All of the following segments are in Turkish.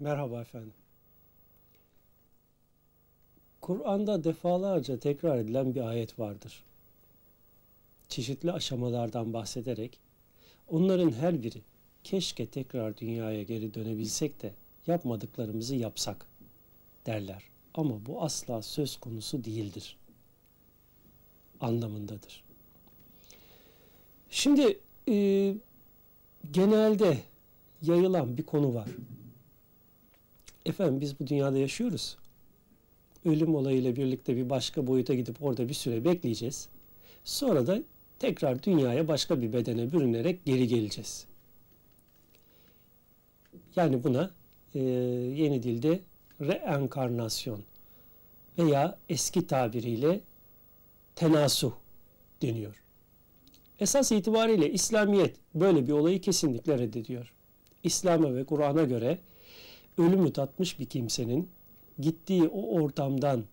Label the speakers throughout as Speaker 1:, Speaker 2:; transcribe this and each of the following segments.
Speaker 1: Merhaba efendim. Kur'an'da defalarca tekrar edilen bir ayet vardır. Çeşitli aşamalardan bahsederek onların her biri keşke tekrar dünyaya geri dönebilsek de yapmadıklarımızı yapsak derler. Ama bu asla söz konusu değildir. Anlamındadır. Şimdi e, genelde yayılan bir konu var. Efendim biz bu dünyada yaşıyoruz. Ölüm olayıyla birlikte bir başka boyuta gidip orada bir süre bekleyeceğiz. Sonra da tekrar dünyaya başka bir bedene bürünerek geri geleceğiz. Yani buna e, yeni dilde reenkarnasyon veya eski tabiriyle tenasuh deniyor. Esas itibariyle İslamiyet böyle bir olayı kesinlikle reddediyor. İslam'a ve Kur'an'a göre ölümü tatmış bir kimsenin gittiği o ortamdan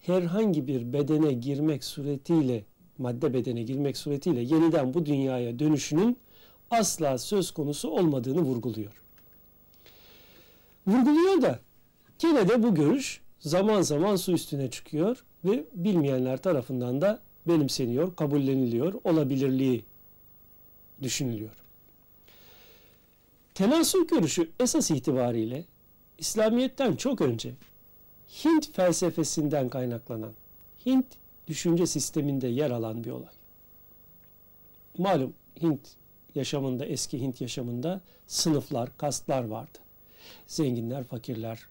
Speaker 1: herhangi bir bedene girmek suretiyle, madde bedene girmek suretiyle yeniden bu dünyaya dönüşünün asla söz konusu olmadığını vurguluyor. Vurguluyor da gene de bu görüş zaman zaman su üstüne çıkıyor ve bilmeyenler tarafından da benimseniyor, kabulleniliyor, olabilirliği düşünülüyor. Tenasül görüşü esas itibariyle İslamiyet'ten çok önce Hint felsefesinden kaynaklanan, Hint düşünce sisteminde yer alan bir olay. Malum Hint yaşamında, eski Hint yaşamında sınıflar, kastlar vardı. Zenginler, fakirler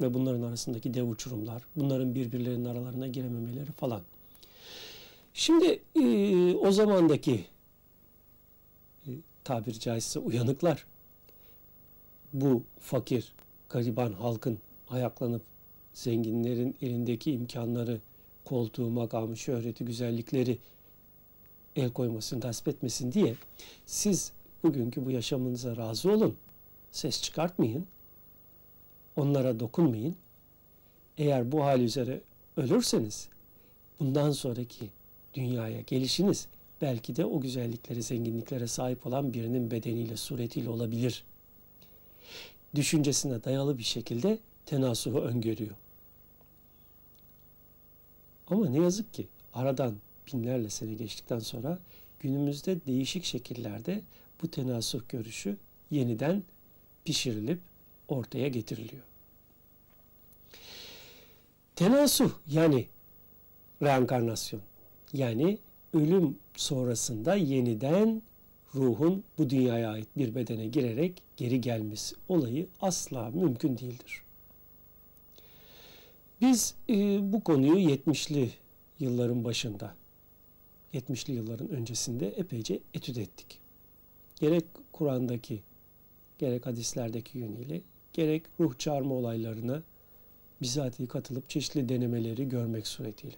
Speaker 1: ve bunların arasındaki dev uçurumlar, bunların birbirlerinin aralarına girememeleri falan. Şimdi e, o zamandaki e, tabiri caizse uyanıklar bu fakir, gariban halkın ayaklanıp zenginlerin elindeki imkanları, koltuğu, makamı, şöhreti, güzellikleri el koymasın, gasp etmesin diye siz bugünkü bu yaşamınıza razı olun. Ses çıkartmayın. Onlara dokunmayın. Eğer bu hal üzere ölürseniz bundan sonraki dünyaya gelişiniz belki de o güzelliklere, zenginliklere sahip olan birinin bedeniyle, suretiyle olabilir. Düşüncesine dayalı bir şekilde tenasuhu öngörüyor. Ama ne yazık ki aradan binlerle sene geçtikten sonra günümüzde değişik şekillerde bu tenasuh görüşü yeniden pişirilip ortaya getiriliyor. Tenasuh yani reenkarnasyon yani ölüm sonrasında yeniden ruhun bu dünyaya ait bir bedene girerek geri gelmesi olayı asla mümkün değildir. Biz e, bu konuyu 70'li yılların başında, 70'li yılların öncesinde epeyce etüt ettik. Gerek Kur'an'daki, gerek hadislerdeki yönüyle, gerek ruh çağırma olaylarına bizatihi katılıp çeşitli denemeleri görmek suretiyle.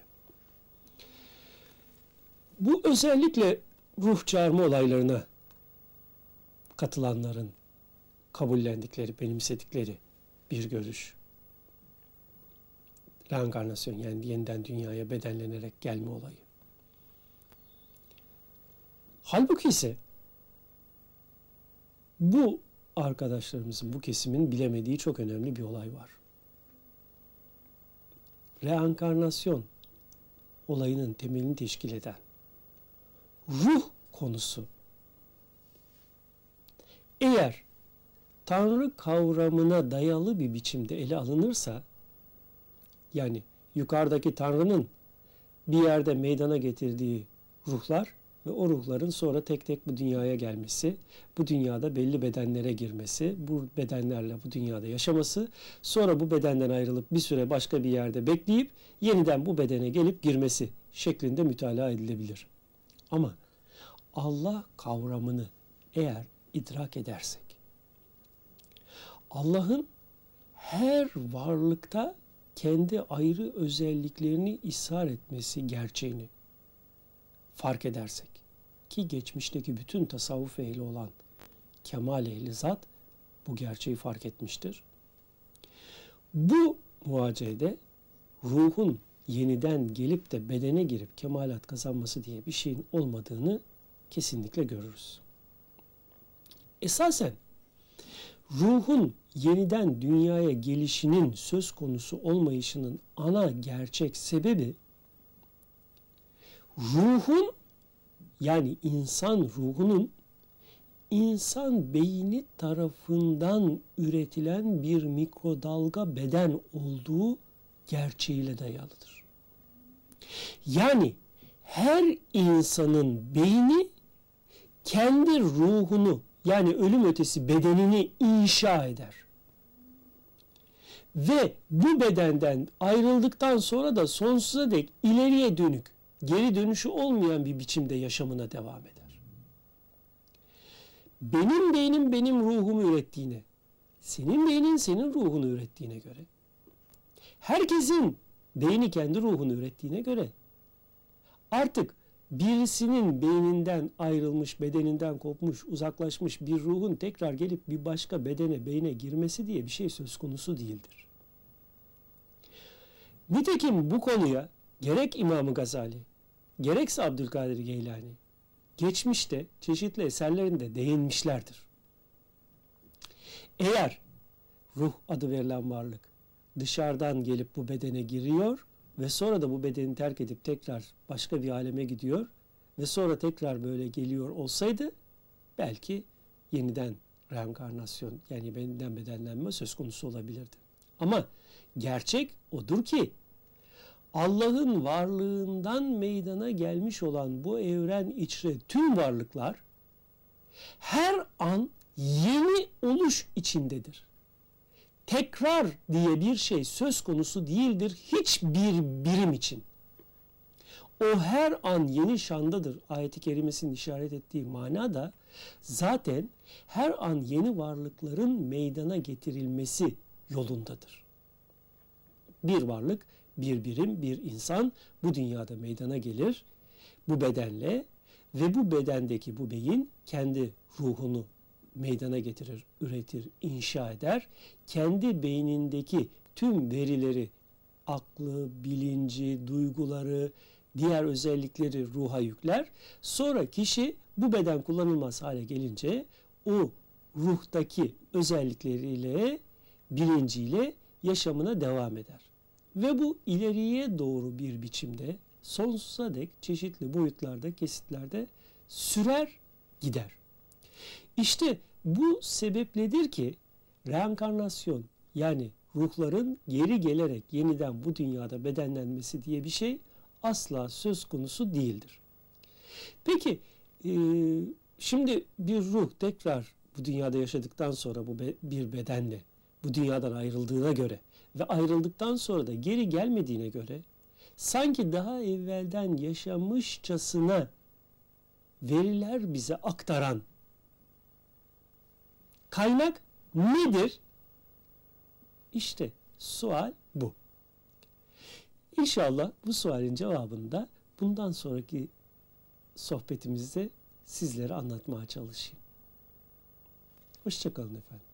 Speaker 1: Bu özellikle ruh çağırma olaylarına katılanların kabullendikleri, benimsedikleri bir görüş. Reenkarnasyon yani yeniden dünyaya bedenlenerek gelme olayı. Halbuki ise bu arkadaşlarımızın, bu kesimin bilemediği çok önemli bir olay var. Reenkarnasyon olayının temelini teşkil eden ruh konusu eğer Tanrı kavramına dayalı bir biçimde ele alınırsa yani yukarıdaki Tanrı'nın bir yerde meydana getirdiği ruhlar ve o ruhların sonra tek tek bu dünyaya gelmesi, bu dünyada belli bedenlere girmesi, bu bedenlerle bu dünyada yaşaması, sonra bu bedenden ayrılıp bir süre başka bir yerde bekleyip yeniden bu bedene gelip girmesi şeklinde mütalaa edilebilir. Ama Allah kavramını eğer idrak edersek, Allah'ın her varlıkta kendi ayrı özelliklerini ishar etmesi gerçeğini fark edersek ki geçmişteki bütün tasavvuf ehli olan kemal ehli zat bu gerçeği fark etmiştir. Bu muhacede ruhun yeniden gelip de bedene girip kemalat kazanması diye bir şeyin olmadığını kesinlikle görürüz. Esasen ruhun yeniden dünyaya gelişinin söz konusu olmayışının ana gerçek sebebi ruhun yani insan ruhunun insan beyni tarafından üretilen bir mikrodalga beden olduğu gerçeğiyle dayalıdır. Yani her insanın beyni kendi ruhunu yani ölüm ötesi bedenini inşa eder. Ve bu bedenden ayrıldıktan sonra da sonsuza dek ileriye dönük, geri dönüşü olmayan bir biçimde yaşamına devam eder. Benim beynim benim ruhumu ürettiğine, senin beynin senin ruhunu ürettiğine göre, herkesin beyni kendi ruhunu ürettiğine göre artık birisinin beyninden ayrılmış, bedeninden kopmuş, uzaklaşmış bir ruhun tekrar gelip bir başka bedene, beyne girmesi diye bir şey söz konusu değildir. Nitekim bu konuya gerek İmam-ı Gazali, gerekse Abdülkadir Geylani, geçmişte çeşitli eserlerinde değinmişlerdir. Eğer ruh adı verilen varlık dışarıdan gelip bu bedene giriyor ve sonra da bu bedeni terk edip tekrar başka bir aleme gidiyor ve sonra tekrar böyle geliyor olsaydı belki yeniden reenkarnasyon yani yeniden bedenlenme söz konusu olabilirdi. Ama gerçek odur ki Allah'ın varlığından meydana gelmiş olan bu evren içre tüm varlıklar her an yeni oluş içindedir tekrar diye bir şey söz konusu değildir hiçbir birim için. O her an yeni şandadır ayeti kerimesinin işaret ettiği mana da zaten her an yeni varlıkların meydana getirilmesi yolundadır. Bir varlık, bir birim, bir insan bu dünyada meydana gelir bu bedenle ve bu bedendeki bu beyin kendi ruhunu meydana getirir, üretir, inşa eder. Kendi beynindeki tüm verileri, aklı, bilinci, duyguları, diğer özellikleri ruha yükler. Sonra kişi bu beden kullanılmaz hale gelince o ruhtaki özellikleriyle, bilinciyle yaşamına devam eder. Ve bu ileriye doğru bir biçimde sonsuza dek çeşitli boyutlarda, kesitlerde sürer gider. İşte bu sebepledir ki reenkarnasyon yani ruhların geri gelerek yeniden bu dünyada bedenlenmesi diye bir şey asla söz konusu değildir. Peki e, şimdi bir ruh tekrar bu dünyada yaşadıktan sonra bu bir bedenle bu dünyadan ayrıldığına göre ve ayrıldıktan sonra da geri gelmediğine göre sanki daha evvelden yaşamışçasına veriler bize aktaran Kaynak nedir? İşte sual bu. İnşallah bu sualin cevabını da bundan sonraki sohbetimizde sizlere anlatmaya çalışayım. Hoşçakalın efendim.